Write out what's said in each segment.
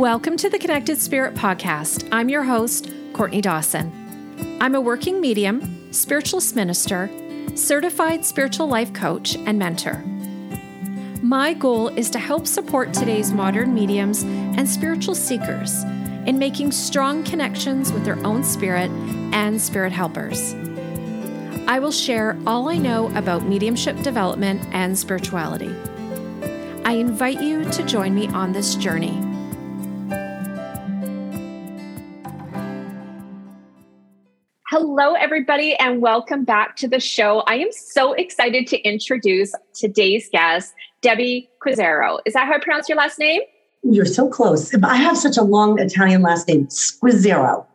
Welcome to the Connected Spirit Podcast. I'm your host, Courtney Dawson. I'm a working medium, spiritualist minister, certified spiritual life coach, and mentor. My goal is to help support today's modern mediums and spiritual seekers in making strong connections with their own spirit and spirit helpers. I will share all I know about mediumship development and spirituality. I invite you to join me on this journey. Hello, everybody, and welcome back to the show. I am so excited to introduce today's guest, Debbie Quizzaro. Is that how I pronounce your last name? You're so close. I have such a long Italian last name, Squizzero.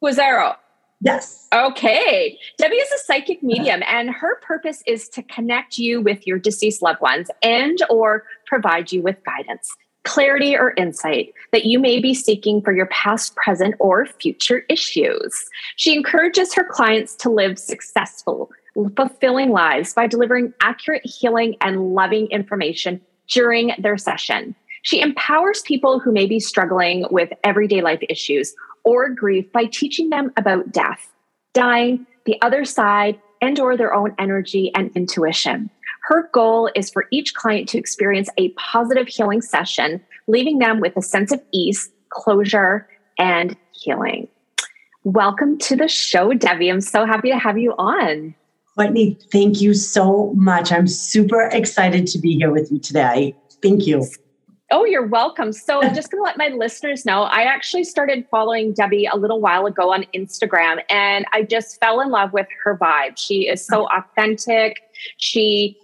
Quizzaro. Yes. Okay. Debbie is a psychic medium and her purpose is to connect you with your deceased loved ones and or provide you with guidance clarity or insight that you may be seeking for your past, present, or future issues. She encourages her clients to live successful, fulfilling lives by delivering accurate healing and loving information during their session. She empowers people who may be struggling with everyday life issues or grief by teaching them about death, dying, the other side, and or their own energy and intuition. Her goal is for each client to experience a positive healing session, leaving them with a sense of ease, closure, and healing. Welcome to the show, Debbie. I'm so happy to have you on. Whitney, thank you so much. I'm super excited to be here with you today. Thank you. Oh, you're welcome. So, I'm just going to let my listeners know I actually started following Debbie a little while ago on Instagram and I just fell in love with her vibe. She is so uh-huh. authentic. She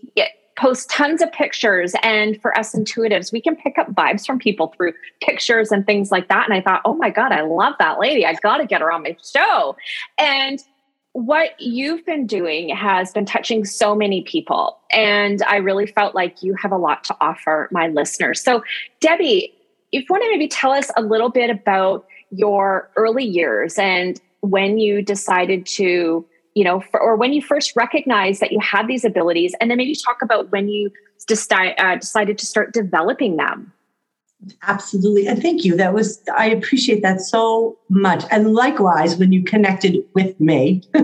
posts tons of pictures. And for us intuitives, we can pick up vibes from people through pictures and things like that. And I thought, oh my God, I love that lady. I got to get her on my show. And what you've been doing has been touching so many people. And I really felt like you have a lot to offer my listeners. So, Debbie, if you want to maybe tell us a little bit about your early years and when you decided to, you know, for, or when you first recognized that you had these abilities, and then maybe talk about when you uh, decided to start developing them. Absolutely. And thank you. That was, I appreciate that so much. And likewise, when you connected with me,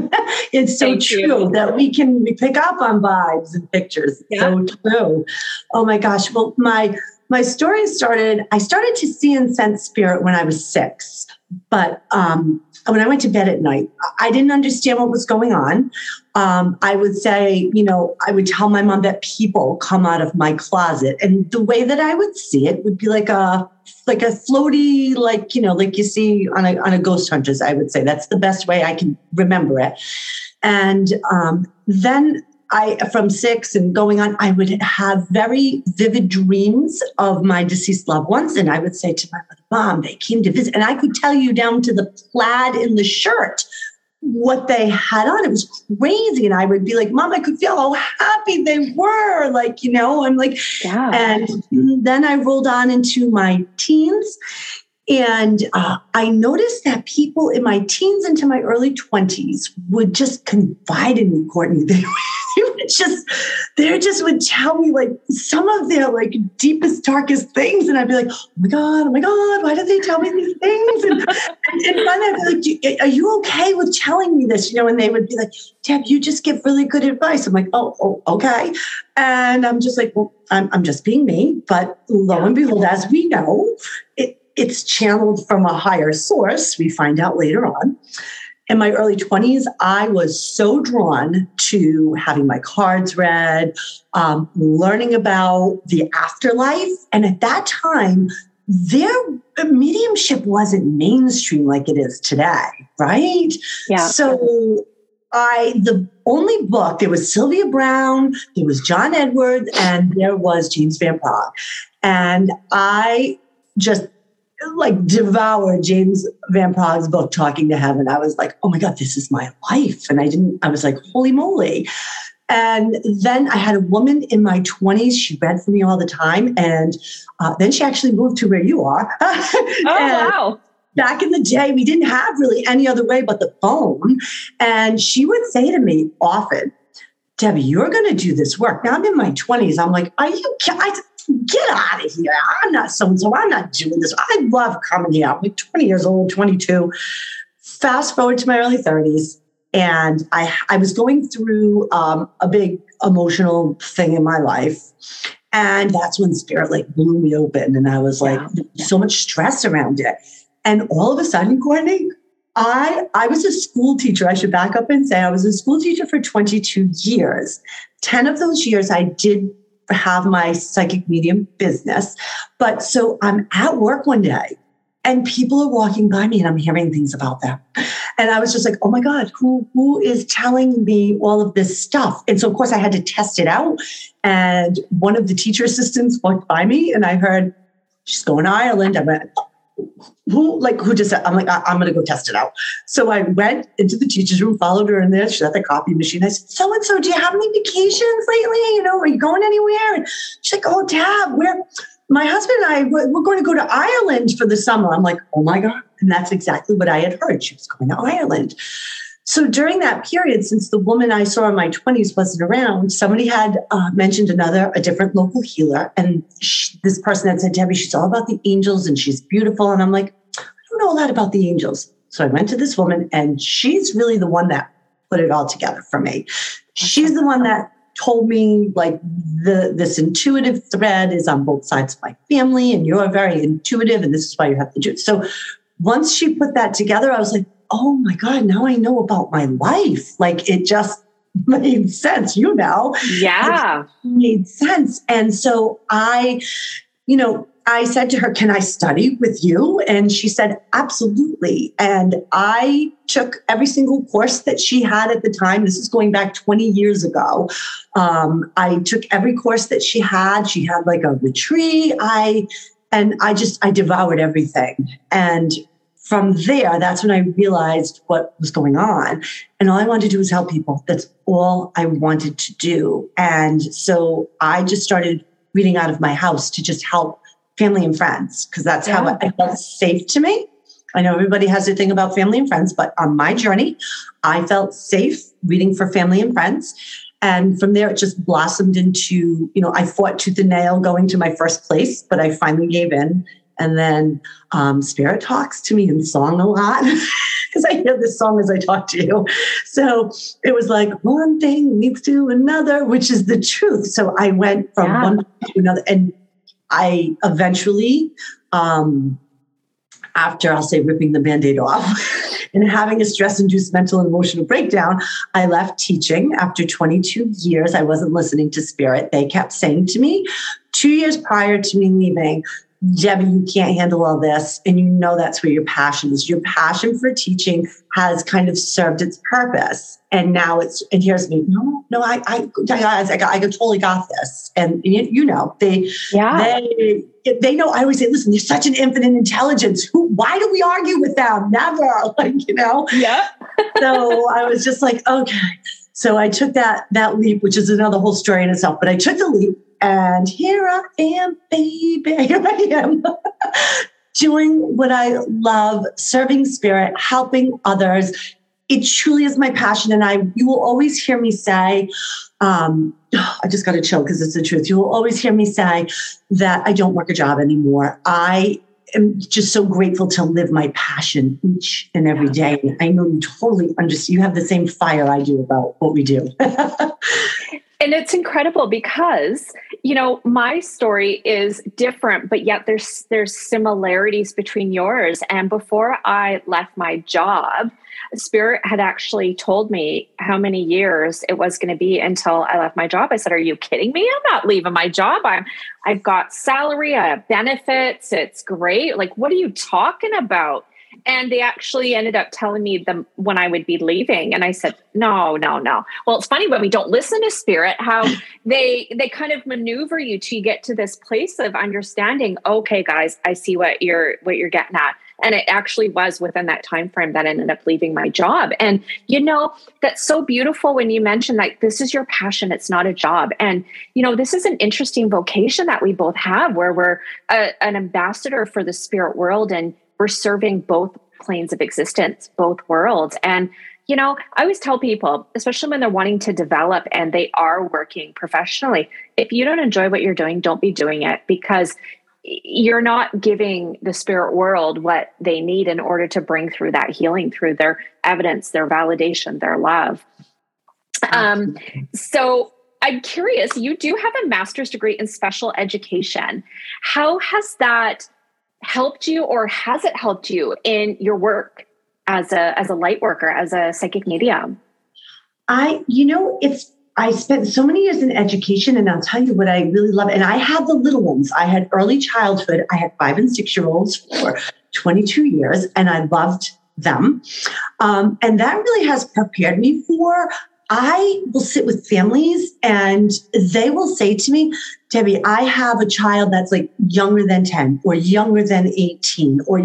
it's so thank true you. that we can pick up on vibes and pictures. Yeah. So true. Oh my gosh. Well, my, my story started, I started to see and sense spirit when I was six. But um, when I went to bed at night, I didn't understand what was going on. Um, I would say, you know, I would tell my mom that people come out of my closet, and the way that I would see it would be like a like a floaty, like you know, like you see on a on a ghost hunters. I would say that's the best way I can remember it. And um, then I, from six and going on, I would have very vivid dreams of my deceased loved ones. And I would say to my mother, Mom, they came to visit. And I could tell you down to the plaid in the shirt what they had on. It was crazy. And I would be like, Mom, I could feel how happy they were. Like, you know, I'm like, yeah. and then I rolled on into my teens. And uh, I noticed that people in my teens into my early 20s would just confide in me, Courtney. They, would just, they just would tell me like some of their like deepest, darkest things. And I'd be like, oh my God, oh my God, why did they tell me these things? And, and, and finally I'd be like, are you okay with telling me this? You know, and they would be like, Deb, you just give really good advice. I'm like, oh, oh okay. And I'm just like, well, I'm, I'm just being me. But lo and behold, as we know, it, it's channeled from a higher source, we find out later on. In my early 20s, I was so drawn to having my cards read, um, learning about the afterlife. And at that time, their mediumship wasn't mainstream like it is today, right? Yeah. So I the only book there was Sylvia Browne, there was John Edwards, and there was James Van Praagh, and I just like devour James Van Praagh's book, Talking to Heaven. I was like, oh my God, this is my life. And I didn't, I was like, holy moly. And then I had a woman in my 20s. She read for me all the time. And uh, then she actually moved to where you are. oh, wow. Back in the day, we didn't have really any other way but the phone. And she would say to me often, Debbie, you're going to do this work. Now I'm in my 20s. I'm like, are you? I, get out of here. I'm not so and so. I'm not doing this. I love coming here. I'm like 20 years old, 22. Fast forward to my early 30s, and I, I was going through um, a big emotional thing in my life. And that's when spirit like blew me open. And I was like, yeah. so much stress around it. And all of a sudden, Courtney, I I was a school teacher. I should back up and say I was a school teacher for 22 years. 10 of those years I did have my psychic medium business. But so I'm at work one day and people are walking by me and I'm hearing things about them. And I was just like, oh my God, who who is telling me all of this stuff? And so of course I had to test it out. And one of the teacher assistants walked by me and I heard, she's going to Ireland. I went, who like who just I'm like I, am gonna go test it out. So I went into the teacher's room, followed her in there. She's at the copy machine. I said, "So and so, do you have any vacations lately? You know, are you going anywhere?" And she's like, "Oh, Dad, we're my husband and I we're going to go to Ireland for the summer." I'm like, "Oh my god!" And that's exactly what I had heard. She was going to Ireland. So during that period, since the woman I saw in my 20s wasn't around, somebody had uh, mentioned another, a different local healer. And she, this person had said, Debbie, she's all about the angels and she's beautiful. And I'm like, I don't know a lot about the angels. So I went to this woman and she's really the one that put it all together for me. She's the one that told me like the this intuitive thread is on both sides of my family and you're very intuitive and this is why you have to do it. So once she put that together, I was like, oh my God, now I know about my life. Like it just made sense, you know? Yeah. It made sense. And so I, you know, I said to her, Can I study with you? And she said, Absolutely. And I took every single course that she had at the time. This is going back 20 years ago. Um, I took every course that she had. She had like a retreat. I, and I just, I devoured everything. And from there, that's when I realized what was going on. And all I wanted to do was help people. That's all I wanted to do. And so I just started reading out of my house to just help family and friends because that's yeah. how it felt safe to me. I know everybody has their thing about family and friends, but on my journey, I felt safe reading for family and friends. And from there, it just blossomed into, you know, I fought tooth and nail going to my first place, but I finally gave in and then um, Spirit talks to me in song a lot because I hear this song as I talk to you. So it was like one thing leads to another, which is the truth. So I went from yeah. one to another. And I eventually, um, after I'll say ripping the band aid off and having a stress induced mental and emotional breakdown, I left teaching after 22 years. I wasn't listening to spirit. They kept saying to me, two years prior to me leaving, Debbie, you can't handle all this. And you know that's where your passion is. Your passion for teaching has kind of served its purpose. And now it's, and here's me, no, no, I, I, I, I, I totally got this. And you, you know, they, yeah. they, they know, I always say, listen, there's such an infinite intelligence. Who, why do we argue with them? Never. Like, you know? Yeah. so I was just like, okay. So I took that, that leap, which is another whole story in itself, but I took the leap and here I am, baby. Here I am doing what I love, serving spirit, helping others. It truly is my passion. And I, you will always hear me say, um, I just got to chill because it's the truth. You will always hear me say that I don't work a job anymore. I am just so grateful to live my passion each and every day. I know you totally understand. You have the same fire I do about what we do. and it's incredible because you know my story is different but yet there's there's similarities between yours. And before i left my job spirit had actually told me how many years it was going to be until i left my job. I said are you kidding me? I'm not leaving my job. I'm i've got salary i have benefits. It's great. Like what are you talking about and they actually ended up telling me them when I would be leaving. And I said, no, no, no. Well, it's funny when we don't listen to spirit, how they they kind of maneuver you to get to this place of understanding, okay, guys, I see what you're what you're getting at. And it actually was within that time frame that I ended up leaving my job. And you know, that's so beautiful when you mention like this is your passion, it's not a job. And you know, this is an interesting vocation that we both have where we're a, an ambassador for the spirit world and we're serving both planes of existence, both worlds. And you know, I always tell people, especially when they're wanting to develop and they are working professionally, if you don't enjoy what you're doing, don't be doing it because you're not giving the spirit world what they need in order to bring through that healing through their evidence, their validation, their love. Um, so I'm curious, you do have a master's degree in special education. How has that helped you or has it helped you in your work as a as a light worker, as a psychic medium? I, you know, it's I spent so many years in education, and I'll tell you what I really love. And I had the little ones. I had early childhood. I had five and six year olds for 22 years, and I loved them. Um, and that really has prepared me for. I will sit with families and they will say to me, Debbie, I have a child that's like younger than 10 or younger than 18 or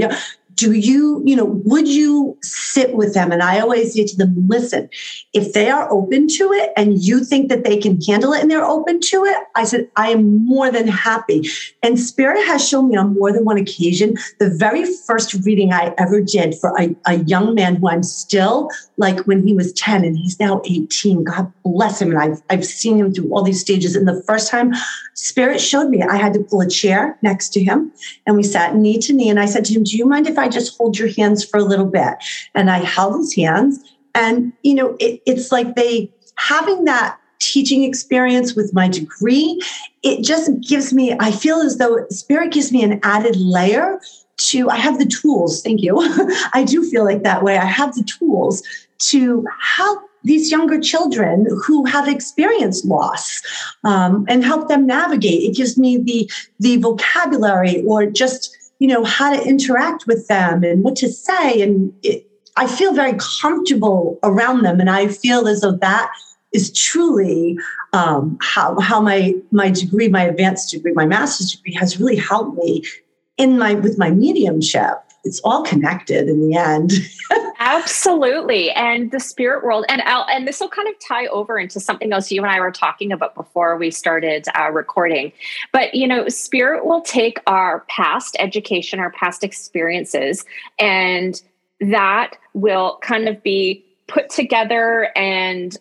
do you, you know, would you sit with them? And I always say to them, listen, if they are open to it and you think that they can handle it and they're open to it, I said, I am more than happy. And Spirit has shown me on more than one occasion. The very first reading I ever did for a, a young man who I'm still like when he was 10 and he's now 18, God bless him. And I've, I've seen him through all these stages. And the first time Spirit showed me, I had to pull a chair next to him and we sat knee to knee. And I said to him, Do you mind if I just hold your hands for a little bit? And I held his hands. And, you know, it, it's like they having that teaching experience with my degree, it just gives me, I feel as though Spirit gives me an added layer to, I have the tools. Thank you. I do feel like that way. I have the tools to help these younger children who have experienced loss um, and help them navigate. It gives me the the vocabulary or just you know how to interact with them and what to say, and it, I feel very comfortable around them, and I feel as though that is truly um, how how my my degree, my advanced degree, my master's degree has really helped me in my with my mediumship. It's all connected in the end. Absolutely. And the spirit world, and I'll, and this will kind of tie over into something else you and I were talking about before we started uh, recording. But, you know, spirit will take our past education, our past experiences, and that will kind of be put together and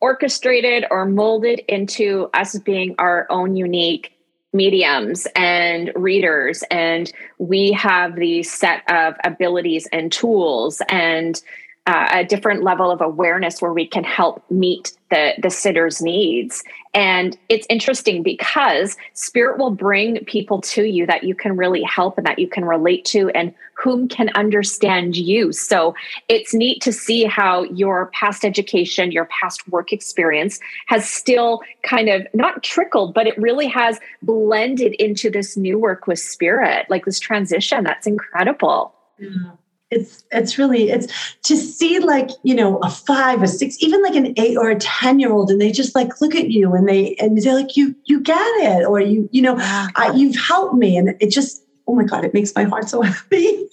orchestrated or molded into us being our own unique mediums and readers and we have these set of abilities and tools and uh, a different level of awareness where we can help meet the the sitter's needs. And it's interesting because spirit will bring people to you that you can really help and that you can relate to and whom can understand you. So it's neat to see how your past education your past work experience has still kind of not trickled but it really has blended into this new work with spirit like this transition. That's incredible. Yeah it's it's really it's to see like you know a five a six even like an eight or a ten year old and they just like look at you and they and they're like you you get it or you you know I, you've helped me and it just oh my god it makes my heart so happy.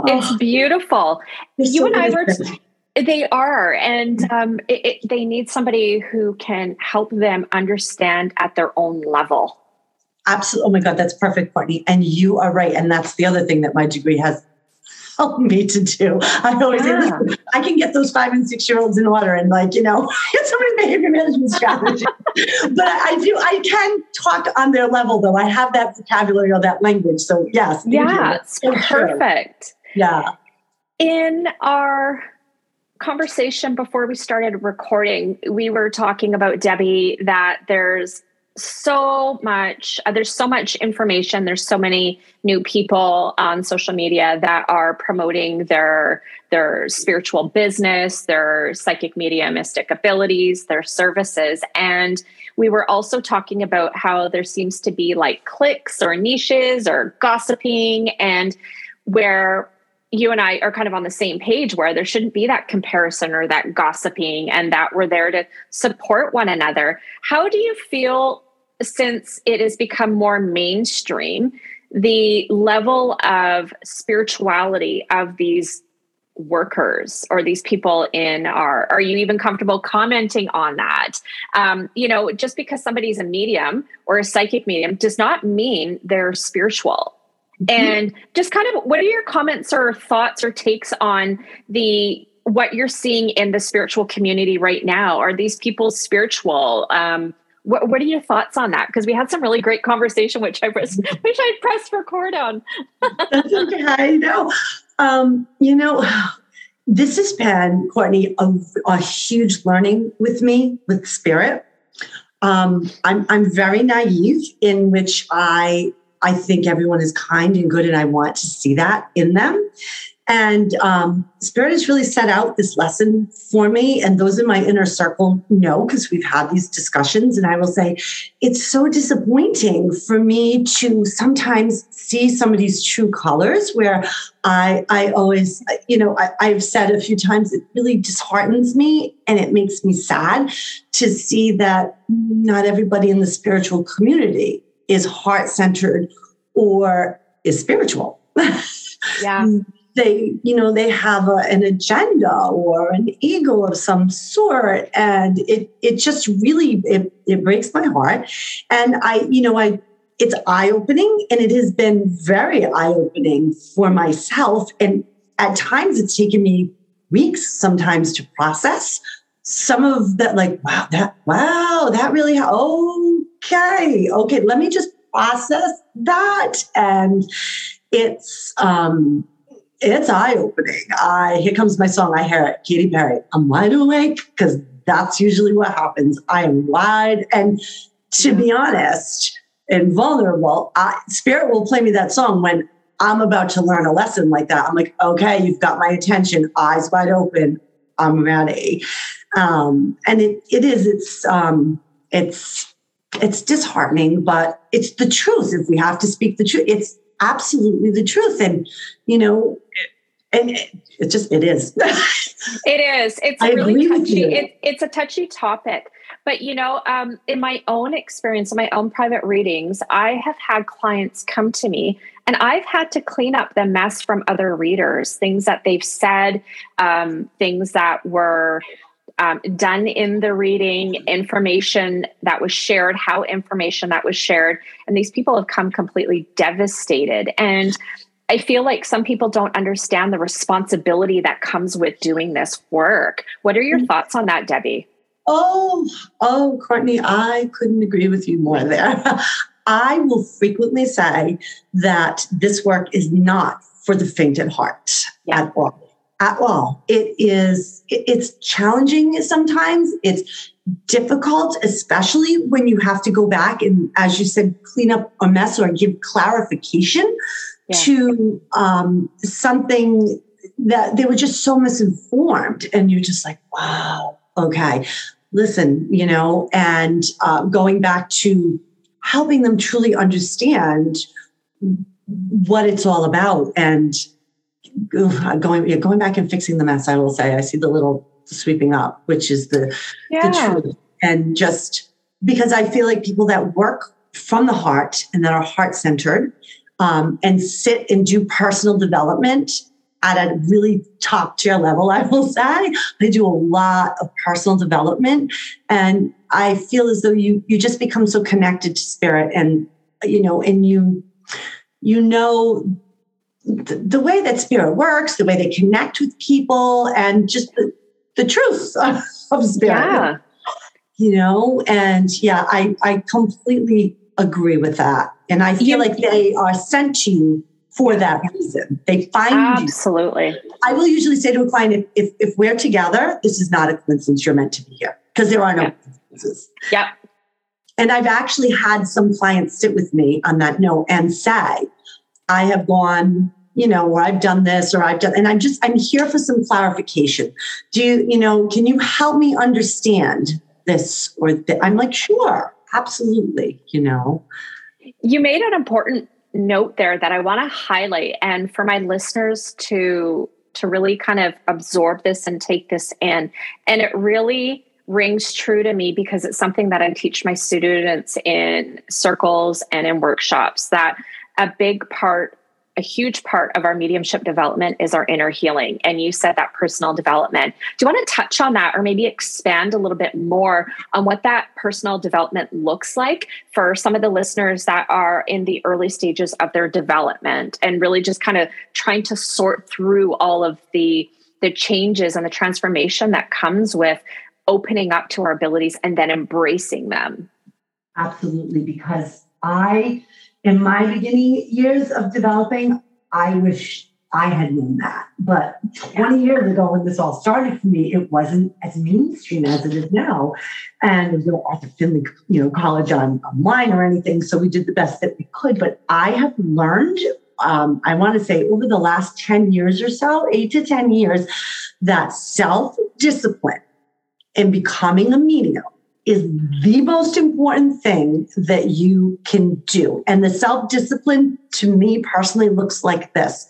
Oh. it's beautiful. You so and i were they are and um, it, it, they need somebody who can help them understand at their own level. Absolutely oh my god that's perfect courtney and you are right and that's the other thing that my degree has help me to do. I always yeah. say, listen, I can get those five and six year olds in order and like, you know, get somebody's behavior management strategy. but I do, I can talk on their level though. I have that vocabulary or that language. So yes. Yeah, it's so perfect. Yeah. In our conversation before we started recording, we were talking about Debbie that there's so much uh, there's so much information there's so many new people on social media that are promoting their their spiritual business their psychic mediumistic abilities their services and we were also talking about how there seems to be like cliques or niches or gossiping and where you and I are kind of on the same page where there shouldn't be that comparison or that gossiping and that we're there to support one another. How do you feel since it has become more mainstream, the level of spirituality of these workers or these people in our are you even comfortable commenting on that um, you know just because somebody's a medium or a psychic medium does not mean they're spiritual mm-hmm. and just kind of what are your comments or thoughts or takes on the what you're seeing in the spiritual community right now. Are these people spiritual? Um, what, what are your thoughts on that? Because we had some really great conversation, which I was, wish I'd pressed record on. That's okay. I know. Um, you know, this has been, Courtney, a, a huge learning with me with spirit. Um, I'm, I'm very naive in which I I think everyone is kind and good, and I want to see that in them. And um, Spirit has really set out this lesson for me. And those in my inner circle know because we've had these discussions. And I will say, it's so disappointing for me to sometimes see somebody's true colors where I, I always, you know, I, I've said a few times, it really disheartens me and it makes me sad to see that not everybody in the spiritual community is heart centered or is spiritual. Yeah. They, you know, they have a, an agenda or an ego of some sort. And it it just really it, it breaks my heart. And I, you know, I it's eye-opening and it has been very eye-opening for myself. And at times it's taken me weeks sometimes to process some of that, like, wow, that, wow, that really, okay, okay, let me just process that. And it's, um, it's eye opening. I here comes my song. I hear it, Katy Perry. I'm wide awake because that's usually what happens. I am wide, and to be honest and vulnerable, I, Spirit will play me that song when I'm about to learn a lesson like that. I'm like, okay, you've got my attention, eyes wide open. I'm ready. Um, and it it is it's um, it's it's disheartening, but it's the truth. If we have to speak the truth, it's absolutely the truth. And you know, and it, it just it is. it is. It's I really touchy. It, it's a touchy topic. But you know, um, in my own experience, in my own private readings, I have had clients come to me, and I've had to clean up the mess from other readers, things that they've said, um, things that were um, done in the reading, information that was shared, how information that was shared. And these people have come completely devastated. And I feel like some people don't understand the responsibility that comes with doing this work. What are your mm-hmm. thoughts on that, Debbie? Oh, oh, Courtney, I couldn't agree with you more there. I will frequently say that this work is not for the faint at heart yeah. at all at all. It is, it's challenging sometimes. It's difficult, especially when you have to go back and, as you said, clean up a mess or give clarification yeah. to um, something that they were just so misinformed. And you're just like, wow, okay, listen, you know, and uh, going back to helping them truly understand what it's all about and going going back and fixing the mess. I will say I see the little sweeping up, which is the, yeah. the truth, and just because I feel like people that work from the heart and that are heart centered um, and sit and do personal development at a really top tier level, I will say. I do a lot of personal development and I feel as though you you just become so connected to spirit and you know and you you know the, the, way that spirit works, the way they connect with people, and just the, the truth of, of spirit. Yeah. You know, and yeah, I, I completely agree with that. And I feel like they are sent to you for that reason. They find Absolutely. You. I will usually say to a client, if, if, if, we're together, this is not a coincidence. You're meant to be here because there are no yeah. coincidences. Yeah. And I've actually had some clients sit with me on that note and say, I have gone you know, or I've done this or I've done, and I'm just, I'm here for some clarification. Do you, you know, can you help me understand this or? I'm like, sure, absolutely, you know. You made an important note there that I want to highlight and for my listeners to to really kind of absorb this and take this in. And it really rings true to me because it's something that I teach my students in circles and in workshops that a big part a huge part of our mediumship development is our inner healing. And you said that personal development. Do you want to touch on that or maybe expand a little bit more on what that personal development looks like for some of the listeners that are in the early stages of their development and really just kind of trying to sort through all of the the changes and the transformation that comes with opening up to our abilities and then embracing them. Absolutely, because I, in my beginning years of developing, I wish I had known that. But 20 years ago, when this all started for me, it wasn't as mainstream as it is now. And there was no Arthur Findlay, you know, college on online or anything. So we did the best that we could. But I have learned, um, I want to say over the last 10 years or so, eight to 10 years, that self discipline and becoming a medium is the most important thing that you can do. And the self discipline to me personally looks like this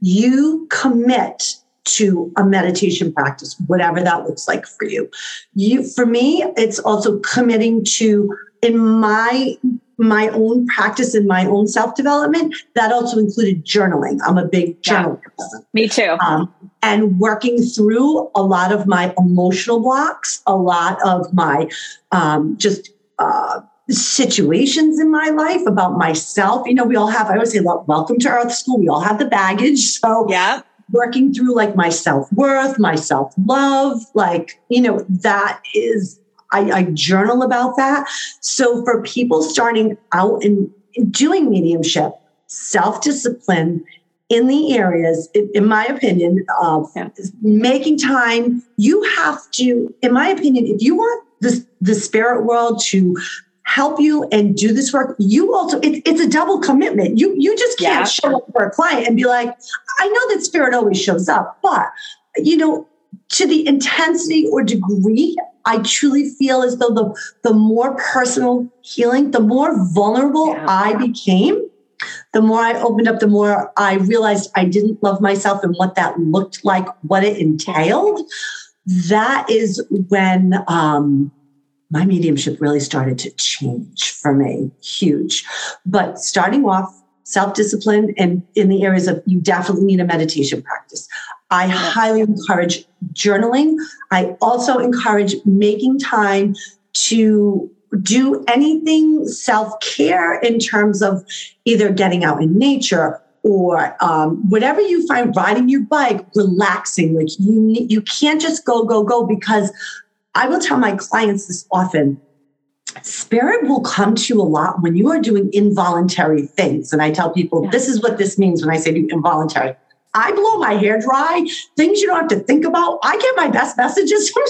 you commit to a meditation practice, whatever that looks like for you. You, for me, it's also committing to in my my own practice and my own self development. That also included journaling. I'm a big journal yeah, person. Me too. Um, and working through a lot of my emotional blocks, a lot of my um, just. Uh, situations in my life about myself. You know, we all have, I always say, welcome to Earth School. We all have the baggage. So, yeah. Working through like my self worth, my self love, like, you know, that is, I, I, journal about that. So, for people starting out and doing mediumship, self discipline in the areas, in my opinion, making time, you have to, in my opinion, if you want the, the spirit world to help you and do this work you also it, it's a double commitment you you just can't yeah. show up for a client and be like i know that spirit always shows up but you know to the intensity or degree i truly feel as though the the more personal healing the more vulnerable yeah. i became the more i opened up the more i realized i didn't love myself and what that looked like what it entailed that is when um my mediumship really started to change for me, huge. But starting off, self discipline and in the areas of you definitely need a meditation practice. I highly encourage journaling. I also encourage making time to do anything self care in terms of either getting out in nature or um, whatever you find riding your bike relaxing like you you can't just go go go because I will tell my clients this often. Spirit will come to you a lot when you are doing involuntary things. And I tell people, this is what this means when I say do involuntary. I blow my hair dry, things you don't have to think about. I get my best messages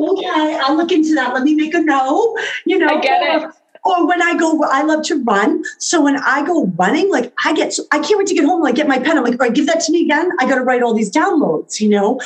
okay, I'll look into that. Let me make a note. You know, I get it or when I go, I love to run. So when I go running, like I get, I can't wait to get home. Like get my pen. I'm like, all right, give that to me again. I got to write all these downloads. You know,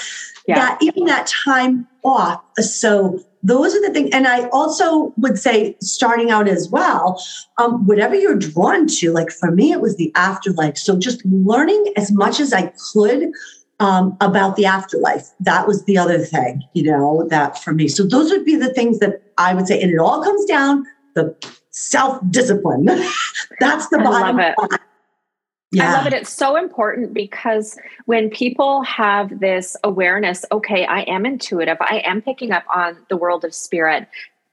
yeah. that even that time off. So those are the things. And I also would say, starting out as well, um, whatever you're drawn to. Like for me, it was the afterlife. So just learning as much as I could um, about the afterlife. That was the other thing, you know, that for me. So those would be the things that I would say. And it all comes down the self discipline. That's the bottom line. Yeah. I love it. It's so important because when people have this awareness, okay, I am intuitive, I am picking up on the world of spirit.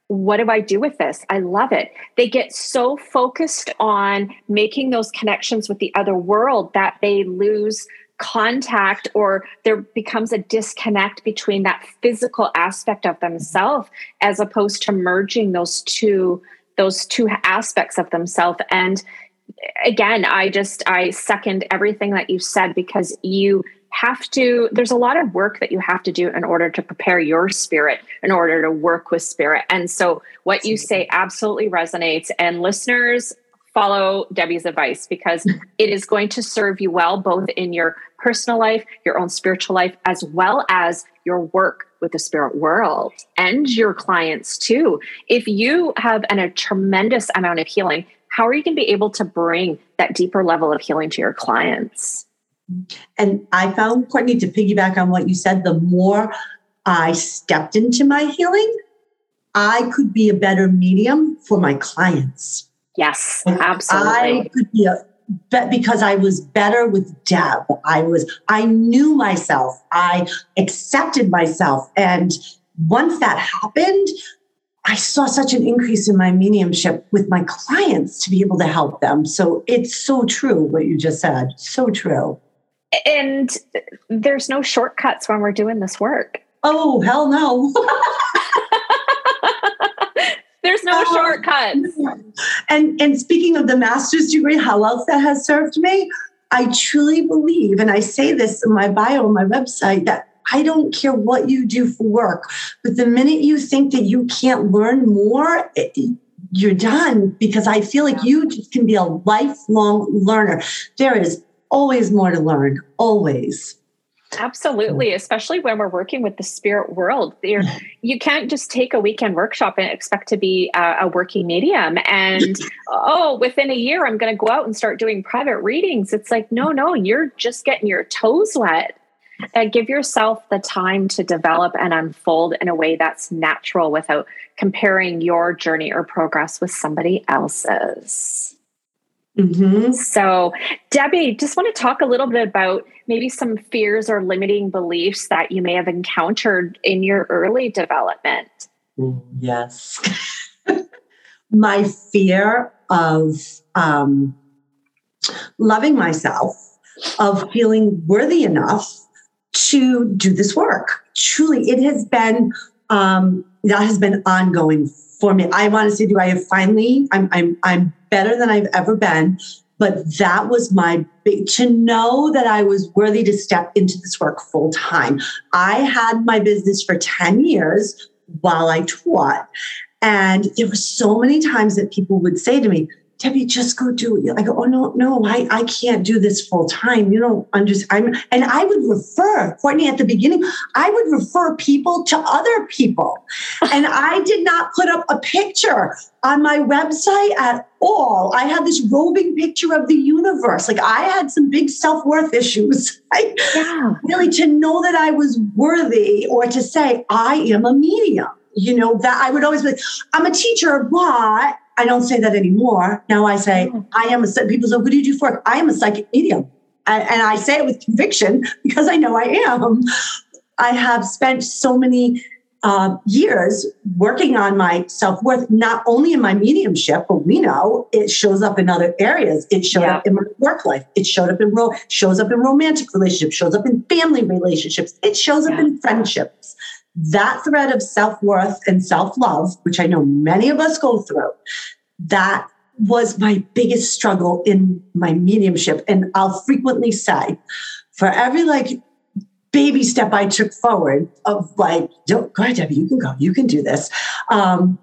What do I do with this? I love it. They get so focused on making those connections with the other world that they lose contact or there becomes a disconnect between that physical aspect of themselves as opposed to merging those two those two aspects of themselves. And again i just i second everything that you said because you have to there's a lot of work that you have to do in order to prepare your spirit in order to work with spirit. And so what you say absolutely resonates. And listeners follow debbie's advice because hmm. it is going to serve you well both in your personal life your own spiritual life as well as your work with the spirit world and your clients too. If you have an, a tremendous amount of healing, how are you going to be able to bring that deeper level of healing to your clients? And I found, Courtney, to piggyback on what you said, the more I stepped into my healing, I could be a better medium for my clients. Yes, absolutely. I could be a but because I was better with Deb. I was, I knew myself. I accepted myself. And once that happened, I saw such an increase in my mediumship with my clients to be able to help them. So it's so true what you just said. So true. And there's no shortcuts when we're doing this work. Oh, hell no. There's no uh, shortcuts. And and speaking of the master's degree, how else that has served me, I truly believe, and I say this in my bio on my website, that I don't care what you do for work, but the minute you think that you can't learn more, it, you're done because I feel like you just can be a lifelong learner. There is always more to learn, always. Absolutely, mm. especially when we're working with the spirit world. There, you can't just take a weekend workshop and expect to be a, a working medium. And oh, within a year, I'm going to go out and start doing private readings. It's like, no, no, you're just getting your toes wet. And give yourself the time to develop and unfold in a way that's natural without comparing your journey or progress with somebody else's. Mm-hmm. So, Debbie, just want to talk a little bit about maybe some fears or limiting beliefs that you may have encountered in your early development. Yes. My fear of um, loving myself, of feeling worthy enough to do this work. Truly, it has been um, that has been ongoing for me. I want to say, do I have finally? I'm I'm I'm better than I've ever been. But that was my big to know that I was worthy to step into this work full time. I had my business for 10 years while I taught. And there were so many times that people would say to me, Debbie, just go do it. I go, oh no, no, I, I can't do this full time. You don't understand. I'm, and I would refer, Courtney, at the beginning, I would refer people to other people. and I did not put up a picture on my website at all. I had this roving picture of the universe. Like I had some big self-worth issues. I, yeah. Really to know that I was worthy or to say I am a medium. You know, that I would always be like, I'm a teacher, but I don't say that anymore. Now I say, oh. I am a, people say, what do you do for? I am a psychic medium. And, and I say it with conviction because I know I am. I have spent so many uh, years working on my self worth, not only in my mediumship, but we know it shows up in other areas. It showed yeah. up in my work life. It showed up in ro- shows up in romantic relationships. Shows up in family relationships. It shows up yeah. in friendships that thread of self worth and self love, which I know many of us go through, that was my biggest struggle in my mediumship. And I'll frequently say, for every like baby step I took forward of like, go ahead, Debbie, you can go, you can do this. Um,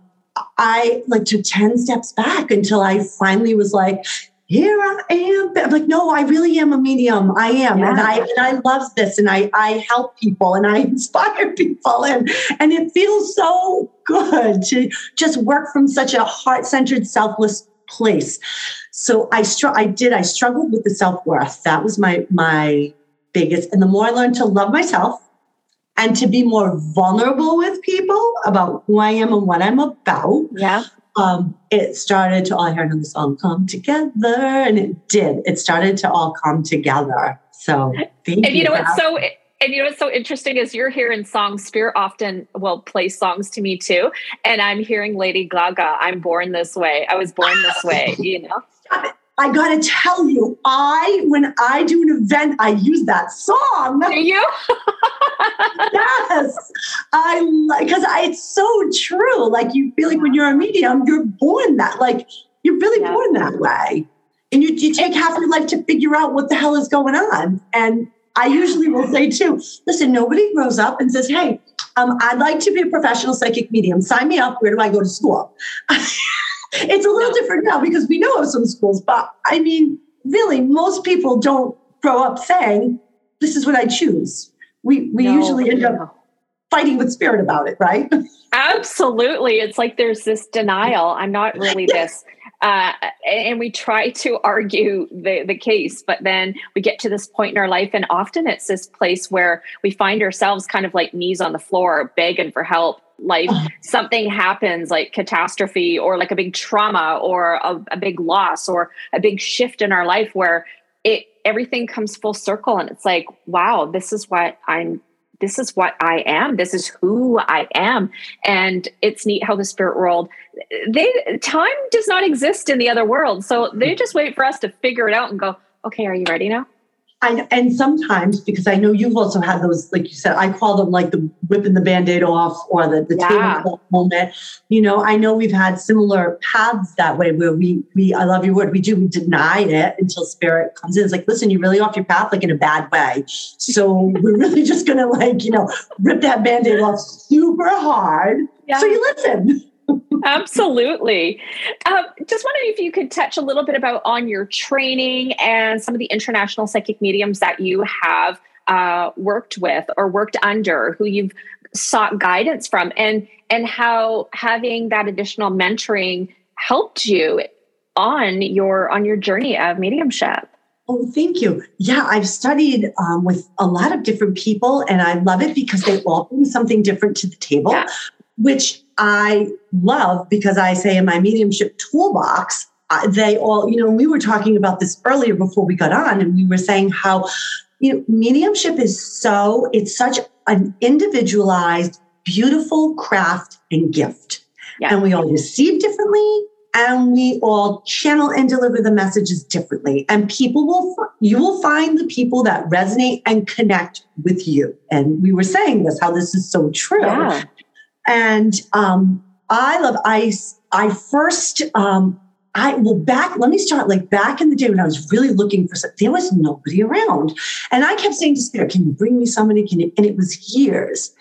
I like took 10 steps back until I finally was like, here I am. I'm like, no, I really am a medium. I am. Yeah. And I and I love this and I I help people and I inspire people and and it feels so good to just work from such a heart-centered, selfless place. So I str- I did, I struggled with the self-worth. That was my my biggest. And the more I learned to love myself and to be more vulnerable with people about who I am and what I'm about. Yeah um, it started to all I heard in the song come together, and it did. It started to all come together. So, and you, know what's so and you know what's so interesting is you're hearing songs. Spirit often will play songs to me too, and I'm hearing Lady Gaga. I'm born this way. I was born this way. You know. I got to tell you, I when I do an event, I use that song. Do you? yes, I because it's so true. Like you feel like when you're a medium, you're born that. Like you're really yeah. born that way, and you you take half your life to figure out what the hell is going on. And I usually will say too, listen, nobody grows up and says, "Hey, um, I'd like to be a professional psychic medium. Sign me up. Where do I go to school?" it's a little different now because we know of some schools, but I mean, really, most people don't grow up saying, "This is what I choose." We we no, usually end up fighting with spirit about it, right? Absolutely, it's like there's this denial. I'm not really this. Uh, and we try to argue the, the case, but then we get to this point in our life, and often it's this place where we find ourselves kind of like knees on the floor, begging for help, like uh-huh. something happens like catastrophe or like a big trauma or a, a, big loss or a big shift in our life where it everything comes full circle and it's like wow this is what i'm this is what i am. This is who i am. And it's neat how the spirit world they time does not exist in the other world. So they hmm. just wait for us to figure it out and go okay are you ready now I, and sometimes because I know you've also had those, like you said, I call them like the whipping the band-aid off or the, the yeah. moment. You know, I know we've had similar paths that way where we we I love your word, we do, we deny it until spirit comes in. It's like, listen, you're really off your path, like in a bad way. So we're really just gonna like, you know, rip that band-aid off super hard. Yeah. So you listen. Absolutely. Um, just wondering if you could touch a little bit about on your training and some of the international psychic mediums that you have uh, worked with or worked under, who you've sought guidance from, and and how having that additional mentoring helped you on your on your journey of mediumship. Oh, thank you. Yeah, I've studied um, with a lot of different people, and I love it because they all bring something different to the table. Yeah which I love because I say in my mediumship toolbox, uh, they all, you know, we were talking about this earlier before we got on, and we were saying how, you know, mediumship is so, it's such an individualized, beautiful craft and gift. Yeah. And we all receive differently and we all channel and deliver the messages differently. And people will, you will find the people that resonate and connect with you. And we were saying this, how this is so true. Yeah. And um, I love ice. I first, um, I well back. Let me start like back in the day when I was really looking for something. There was nobody around, and I kept saying to Spirit, "Can you bring me somebody?" Can you? And it was years.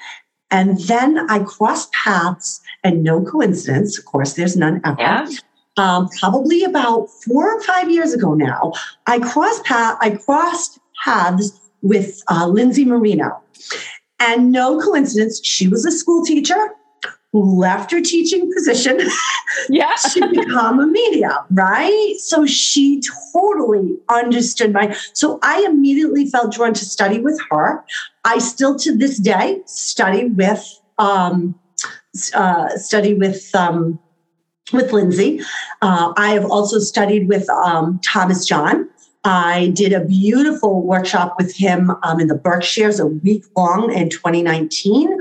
And then I crossed paths, and no coincidence, of course, there's none ever. Yeah. Um, probably about four or five years ago now, I crossed path. I crossed paths with uh, Lindsay Marino, and no coincidence, she was a school teacher who left her teaching position yeah. to become a media, right? So she totally understood my. So I immediately felt drawn to study with her. I still to this day study with um, uh, study with um, with Lindsay. Uh, I have also studied with um, Thomas John. I did a beautiful workshop with him um, in the Berkshires, a week long in 2019.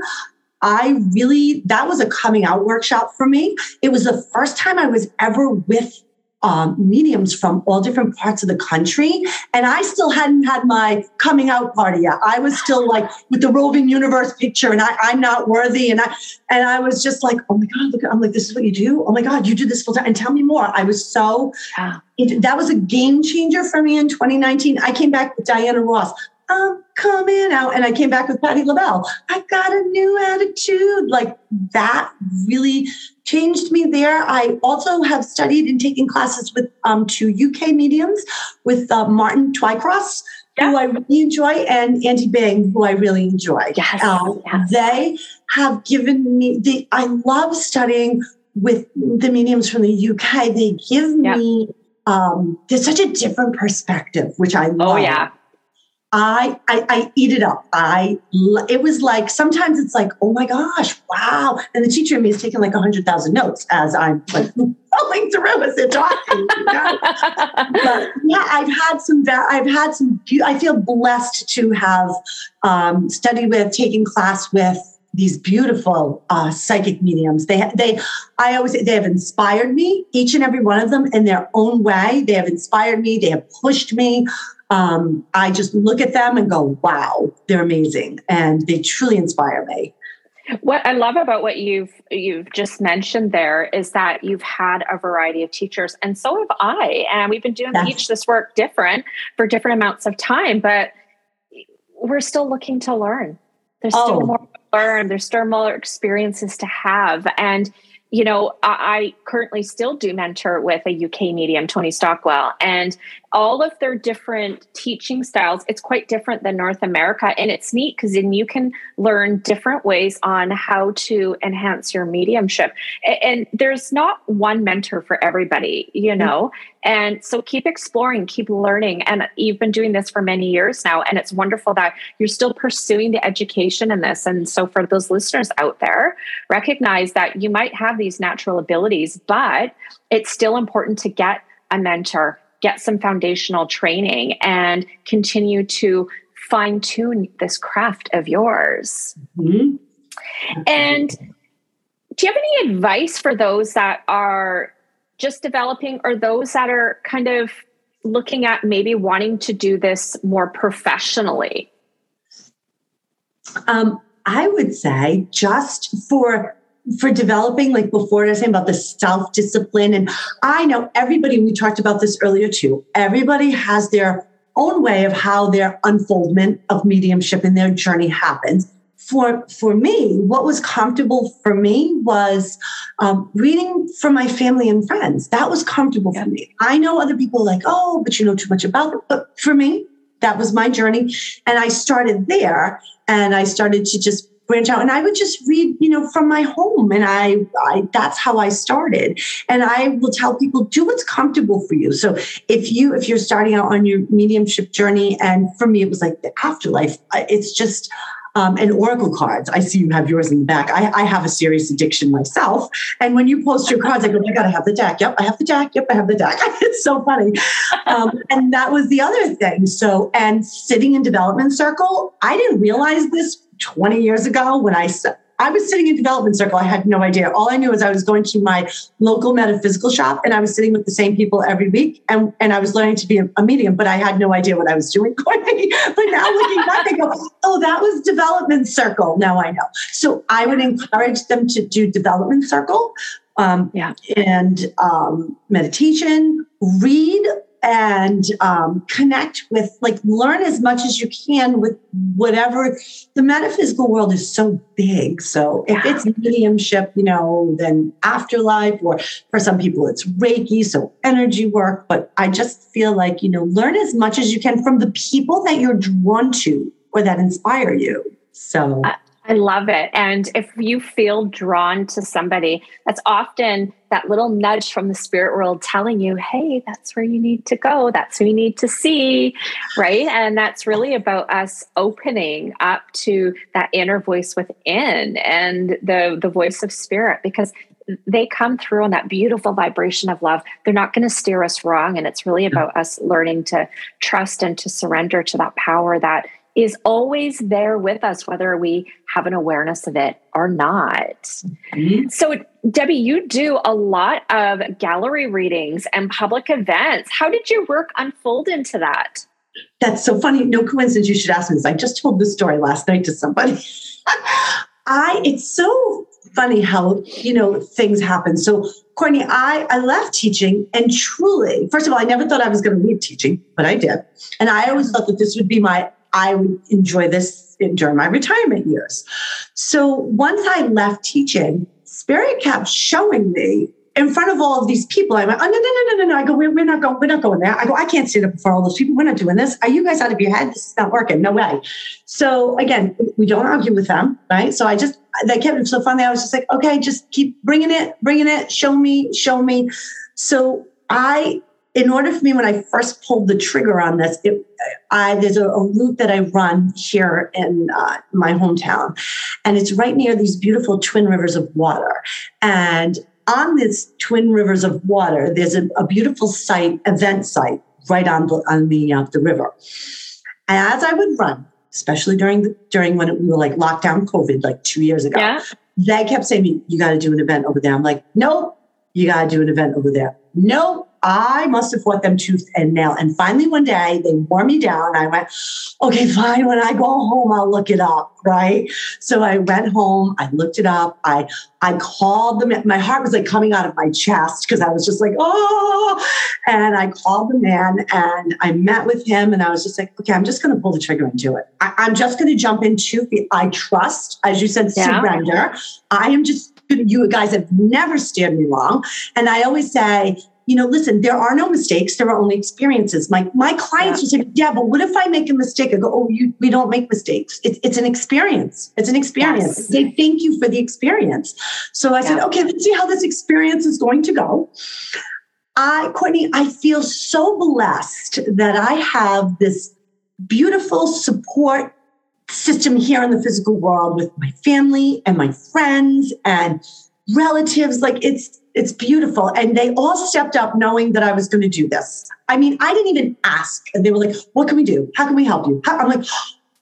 I really, that was a coming out workshop for me. It was the first time I was ever with um, mediums from all different parts of the country. And I still hadn't had my coming out party yet. I was still like with the roving universe picture and I, I'm not worthy. And I, and I was just like, oh my God, look, I'm like, this is what you do. Oh my God, you do this full time and tell me more. I was so, it, that was a game changer for me in 2019. I came back with Diana Ross. I'm coming out. And I came back with Patti LaBelle. I got a new attitude. Like that really changed me there. I also have studied and taken classes with um, two UK mediums with uh, Martin Twycross. Yeah. Who I really enjoy, and Andy Byng, who I really enjoy. Yes, um, yes. They have given me the. I love studying with the mediums from the UK. They give me um, there's such a different perspective, which I oh, love. Oh yeah, I, I, I eat it up. I it was like sometimes it's like oh my gosh wow, and the teacher in me is taking like a hundred thousand notes as I'm like going through as they're talking. but yeah, I've had some. I've had some. I feel blessed to have um, studied with, taken class with these beautiful uh, psychic mediums. They, they, I always they have inspired me. Each and every one of them, in their own way, they have inspired me. They have pushed me um, I just look at them and go, wow, they're amazing. And they truly inspire me. What I love about what you've you've just mentioned there is that you've had a variety of teachers, and so have I. And we've been doing yes. each this work different for different amounts of time, but we're still looking to learn. There's oh. still more to learn. There's still more experiences to have, and you know, I, I, currently still do mentor with a UK medium, Tony Stockwell, and all of their different teaching styles, it's quite different than North America. And it's neat because then you can learn different ways on how to enhance your mediumship. And, and there's not one mentor for everybody, you mm-hmm. know? Mm-hmm. And so keep exploring, keep learning. And you've been doing this for many years now. And it's wonderful that you're still pursuing the education in this. And so for those listeners out there, recognize that you might have these natural abilities, but it's still important to get a mentor get some foundational training and continue to fine tune this craft of yours. Mm-hmm. And do you have any advice for those that are just developing or those that are kind of looking at maybe wanting to do this more professionally? Um, I would say just for for developing, like before I was saying about the self discipline, and I know everybody. We talked about this earlier too. Everybody has their own way of how their unfoldment of mediumship and their journey happens. For for me, what was comfortable for me was um, reading from my family and friends. That was comfortable yeah. for me. I know other people like, oh, but you know too much about it. But for me, that was my journey, and I started there, and I started to just branch out and i would just read you know from my home and I, I that's how i started and i will tell people do what's comfortable for you so if you if you're starting out on your mediumship journey and for me it was like the afterlife it's just um, and oracle cards. I see you have yours in the back. I, I, have a serious addiction myself. And when you post your cards, I go, I got to have the deck. Yep, I have the deck. Yep, I have the deck. it's so funny. Um, and that was the other thing. So, and sitting in development circle, I didn't realize this 20 years ago when I I was sitting in development circle. I had no idea. All I knew was I was going to my local metaphysical shop and I was sitting with the same people every week and, and I was learning to be a, a medium, but I had no idea what I was doing. but now looking back, I go, oh, that was development circle. Now I know. So I would encourage them to do development circle um, yeah. and um, meditation, read and um, connect with like learn as much as you can with whatever the metaphysical world is so big so if it's mediumship you know then afterlife or for some people it's reiki so energy work but i just feel like you know learn as much as you can from the people that you're drawn to or that inspire you so. I love it. And if you feel drawn to somebody, that's often that little nudge from the spirit world telling you, hey, that's where you need to go. That's who you need to see. Right. And that's really about us opening up to that inner voice within and the, the voice of spirit because they come through on that beautiful vibration of love. They're not going to steer us wrong. And it's really about us learning to trust and to surrender to that power that is always there with us, whether we have an awareness of it or not. Mm-hmm. So, Debbie, you do a lot of gallery readings and public events. How did your work unfold into that? That's so funny. No coincidence you should ask me this. I just told this story last night to somebody. I, it's so funny how, you know, things happen. So, Courtney, I, I left teaching and truly, first of all, I never thought I was going to leave teaching, but I did. And I always thought that this would be my I would enjoy this during my retirement years. So once I left teaching, Spirit kept showing me in front of all of these people. I went, oh, no, no, no, no, no, no. I go, we're, we're not going, we're not going there. I go, I can't sit up before all those people. We're not doing this. Are you guys out of your head? This is not working. No way. So again, we don't argue with them, right? So I just, they kept it so funny. I was just like, okay, just keep bringing it, bringing it. Show me, show me. So I in order for me, when I first pulled the trigger on this, it, I, there's a, a, route that I run here in uh, my hometown, and it's right near these beautiful twin rivers of water. And on this twin rivers of water, there's a, a beautiful site, event site, right on the on the uh, the river. And as I would run, especially during the, during when it, we were like lockdown COVID, like two years ago, yeah. they kept saying, "You got to do an event over there." I'm like, "Nope, you got to do an event over there." Nope I must have fought them tooth and nail. And finally, one day, they wore me down. I went, okay, fine. When I go home, I'll look it up. Right. So I went home. I looked it up. I I called them. My heart was like coming out of my chest because I was just like, oh. And I called the man and I met with him. And I was just like, okay, I'm just going to pull the trigger and do it. I, am just going to jump into I trust, as you said, yeah. surrender. I am just you guys have never steered me wrong. And I always say, you know, listen, there are no mistakes. There are only experiences. My my clients yeah. will say, yeah, but what if I make a mistake? I go, oh, you, we don't make mistakes. It's, it's an experience. It's an experience. Yes. They thank you for the experience. So I yeah. said, okay, let's see how this experience is going to go. I, Courtney, I feel so blessed that I have this beautiful support system here in the physical world with my family and my friends and relatives. Like it's it's beautiful. And they all stepped up knowing that I was going to do this. I mean, I didn't even ask. And they were like, what can we do? How can we help you? How? I'm like,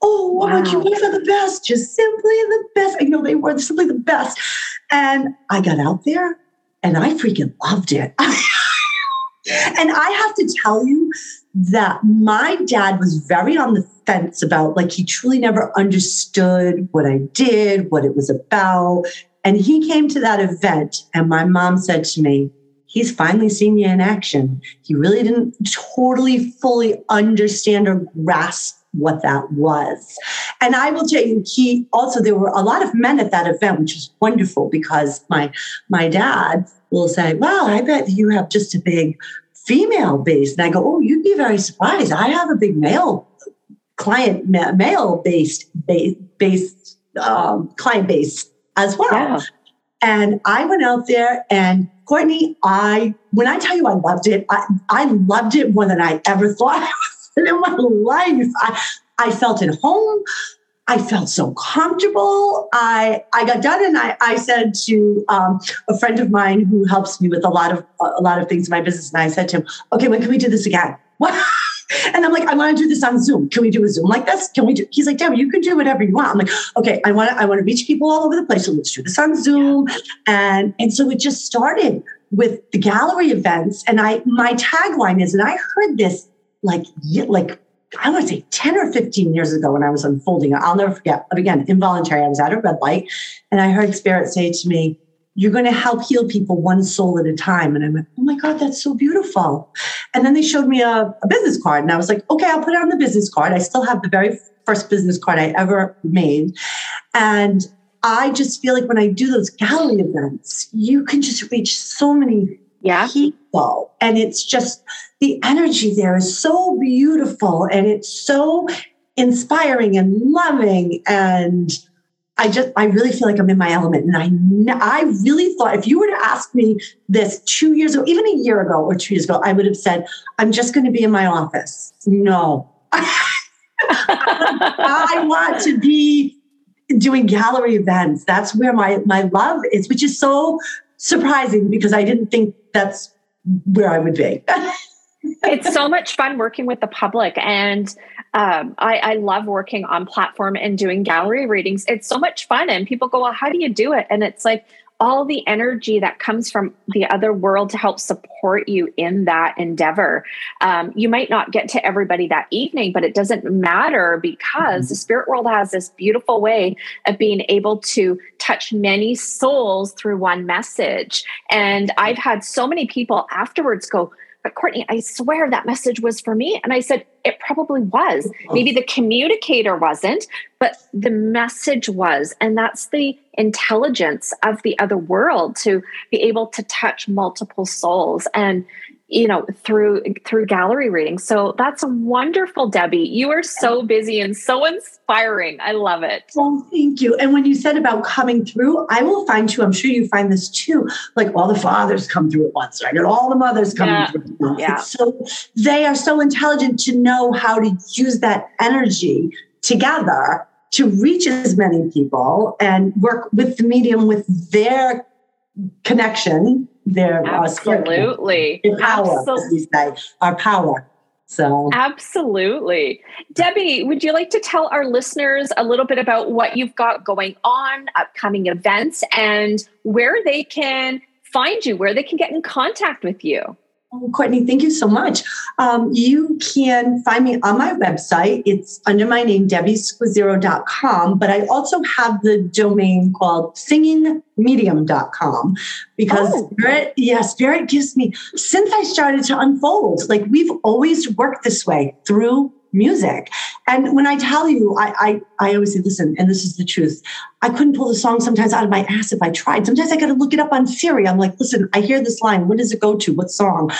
oh, wow. I'm like, you guys are the best, just simply the best. I know they were simply the best. And I got out there and I freaking loved it. And I have to tell you that my dad was very on the fence about, like, he truly never understood what I did, what it was about. And he came to that event, and my mom said to me, He's finally seen you in action. He really didn't totally fully understand or grasp what that was. And I will tell you, he also there were a lot of men at that event, which was wonderful because my my dad will say, Well, I bet you have just a big female base. And I go, Oh, you'd be very surprised. I have a big male client, male based based um, client base as well. Yeah. And I went out there and Courtney, I when I tell you I loved it, I, I loved it more than I ever thought I in my life. I, I felt at home. I felt so comfortable. I I got done and I, I said to um, a friend of mine who helps me with a lot of a lot of things in my business, and I said to him, "Okay, when can we do this again?" And I'm like, I want to do this on Zoom. Can we do a Zoom like this? Can we do? He's like, Debbie, you can do whatever you want. I'm like, okay, I want to, I want to reach people all over the place. So let's do this on Zoom. And and so it just started with the gallery events. And I my tagline is, and I heard this like like I want to say 10 or 15 years ago when I was unfolding. I'll never forget. Again, involuntary. I was at a red light and I heard Spirit say to me, You're going to help heal people one soul at a time. And I went, Oh my God, that's so beautiful. And then they showed me a, a business card. And I was like, Okay, I'll put it on the business card. I still have the very first business card I ever made. And I just feel like when I do those gallery events, you can just reach so many yeah. people. And it's just the energy there is so beautiful and it's so inspiring and loving. And I just, I really feel like I'm in my element. And I, I really thought if you were to ask me this two years ago, even a year ago or two years ago, I would have said, I'm just going to be in my office. No. I want to be doing gallery events. That's where my my love is, which is so surprising because I didn't think that's where I would be. it's so much fun working with the public and um, I, I, love working on platform and doing gallery readings it's so much fun and people go well how do you do it and it's like all the energy that comes from the other world to help support you in that endeavor. Um, you might not get to everybody that evening, but it doesn't matter because mm-hmm. the spirit world has this beautiful way of being able to touch many souls through one message. And I've had so many people afterwards go, but Courtney, I swear that message was for me. And I said, it probably was. Oh. Maybe the communicator wasn't, but the message was. And that's the intelligence of the other world to be able to touch multiple souls. And you know through through gallery readings so that's wonderful debbie you are so busy and so inspiring i love it well thank you and when you said about coming through i will find too i'm sure you find this too like all the fathers come through at once right and all the mothers come yeah. through at once. yeah. so they are so intelligent to know how to use that energy together to reach as many people and work with the medium with their connection their uh, absolutely uh, power, absolutely. Say, our power. So absolutely, Debbie, would you like to tell our listeners a little bit about what you've got going on, upcoming events, and where they can find you, where they can get in contact with you? Oh, Courtney, thank you so much. Um, you can find me on my website. It's under my name, debbiesquizzero.com, but I also have the domain called singingmedium.com because oh. Spirit, yeah, Spirit gives me, since I started to unfold, like we've always worked this way through music. And when I tell you, I, I, I always say, listen, and this is the truth. I couldn't pull the song sometimes out of my ass if I tried. Sometimes I got to look it up on Siri. I'm like, listen, I hear this line. What does it go to? What song?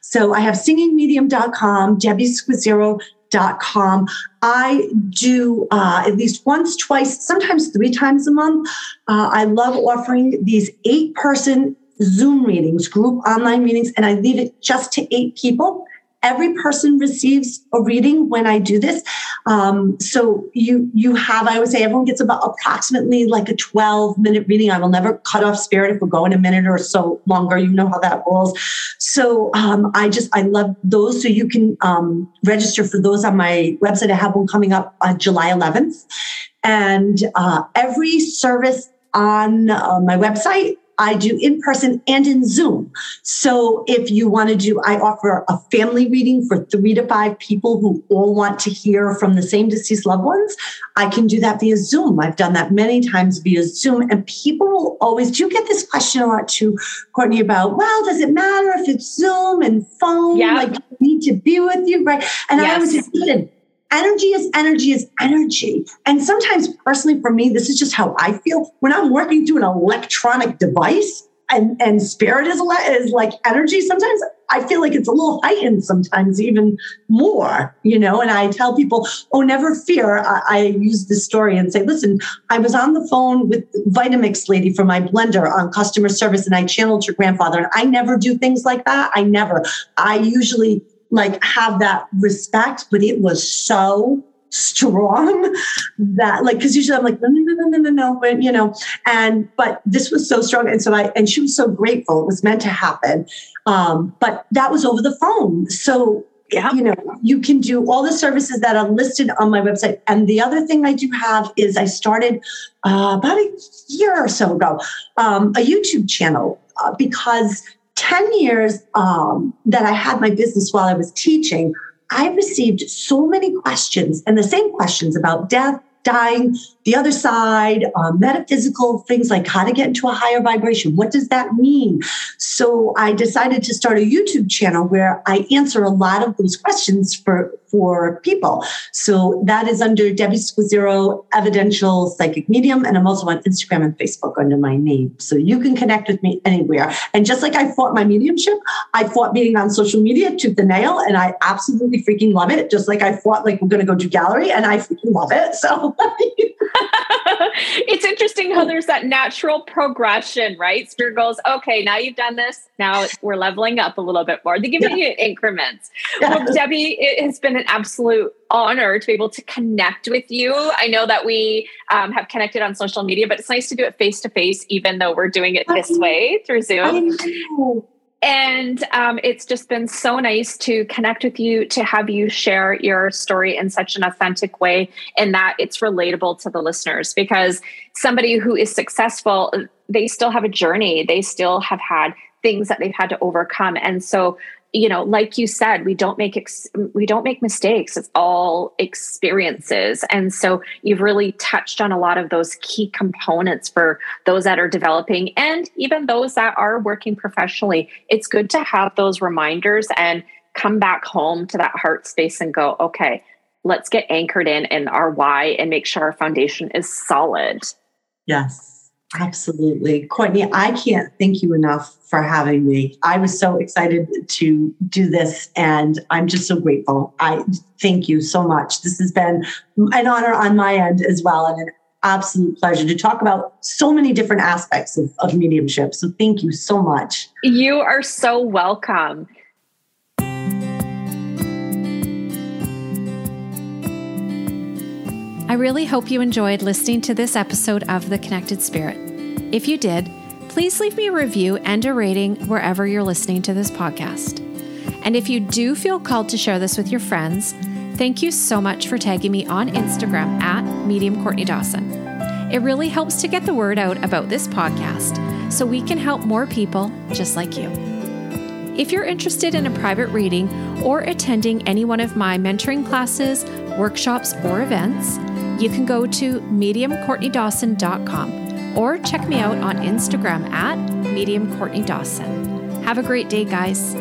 So I have singingmedium.com, debbiesquizzero.com. I do uh, at least once, twice, sometimes three times a month. Uh, I love offering these eight person Zoom readings, group online meetings, and I leave it just to eight people every person receives a reading when I do this. Um, so you you have, I would say, everyone gets about approximately like a 12 minute reading. I will never cut off spirit if we're going a minute or so longer. You know how that rolls. So um, I just I love those. So you can um, register for those on my website. I have one coming up on July 11th, and uh, every service on uh, my website I do in person and in Zoom. So if you want to do, I offer a family reading for three to five people who all want to hear from the same deceased loved ones. I can do that via Zoom. I've done that many times via Zoom. And people will always, do you get this question a lot too, Courtney, about, well, does it matter if it's Zoom and phone? Yeah. Like, need to be with you, right? And yes. I was just, energy is energy is energy. And sometimes, personally, for me, this is just how I feel. When I'm working through an electronic device and, and spirit is, is like energy, sometimes I feel like it's a little heightened, sometimes even more, you know. And I tell people, oh, never fear. I, I use this story and say, listen, I was on the phone with Vitamix lady from my blender on customer service and I channeled your grandfather. And I never do things like that. I never. I usually like have that respect, but it was so strong that like because usually I'm like no no no no no no but you know and but this was so strong and so I and she was so grateful it was meant to happen. Um but that was over the phone. So yeah. you know you can do all the services that are listed on my website. And the other thing I do have is I started uh, about a year or so ago um, a YouTube channel uh, because 10 years um, that I had my business while I was teaching, I received so many questions and the same questions about death, dying, the other side, uh, metaphysical things like how to get into a higher vibration. What does that mean? So I decided to start a YouTube channel where I answer a lot of those questions for, for people. So that is under Debbie Squizzero Evidential Psychic Medium. And I'm also on Instagram and Facebook under my name. So you can connect with me anywhere. And just like I fought my mediumship, I fought being on social media tooth and nail. And I absolutely freaking love it. Just like I fought like we're going to go to gallery and I freaking love it. So it's interesting how there's that natural progression, right? Spirit goes, okay, now you've done this. Now we're leveling up a little bit more. They give yeah. you increments. Yeah. Well, Debbie, it has been an absolute honor to be able to connect with you. I know that we um, have connected on social media, but it's nice to do it face to face, even though we're doing it this way through Zoom. And um, it's just been so nice to connect with you, to have you share your story in such an authentic way, and that it's relatable to the listeners. Because somebody who is successful, they still have a journey, they still have had things that they've had to overcome. And so you know like you said we don't make ex- we don't make mistakes. It's all experiences. And so you've really touched on a lot of those key components for those that are developing and even those that are working professionally. It's good to have those reminders and come back home to that heart space and go okay let's get anchored in in our why and make sure our foundation is solid. Yes Absolutely. Courtney, I can't thank you enough for having me. I was so excited to do this and I'm just so grateful. I thank you so much. This has been an honor on my end as well and an absolute pleasure to talk about so many different aspects of, of mediumship. So thank you so much. You are so welcome. I really hope you enjoyed listening to this episode of The Connected Spirit. If you did, please leave me a review and a rating wherever you're listening to this podcast. And if you do feel called to share this with your friends, thank you so much for tagging me on Instagram at Medium Courtney Dawson. It really helps to get the word out about this podcast so we can help more people just like you. If you're interested in a private reading or attending any one of my mentoring classes, workshops, or events, you can go to mediumcourtneydawson.com or check me out on Instagram at mediumcourtneydawson. Have a great day, guys.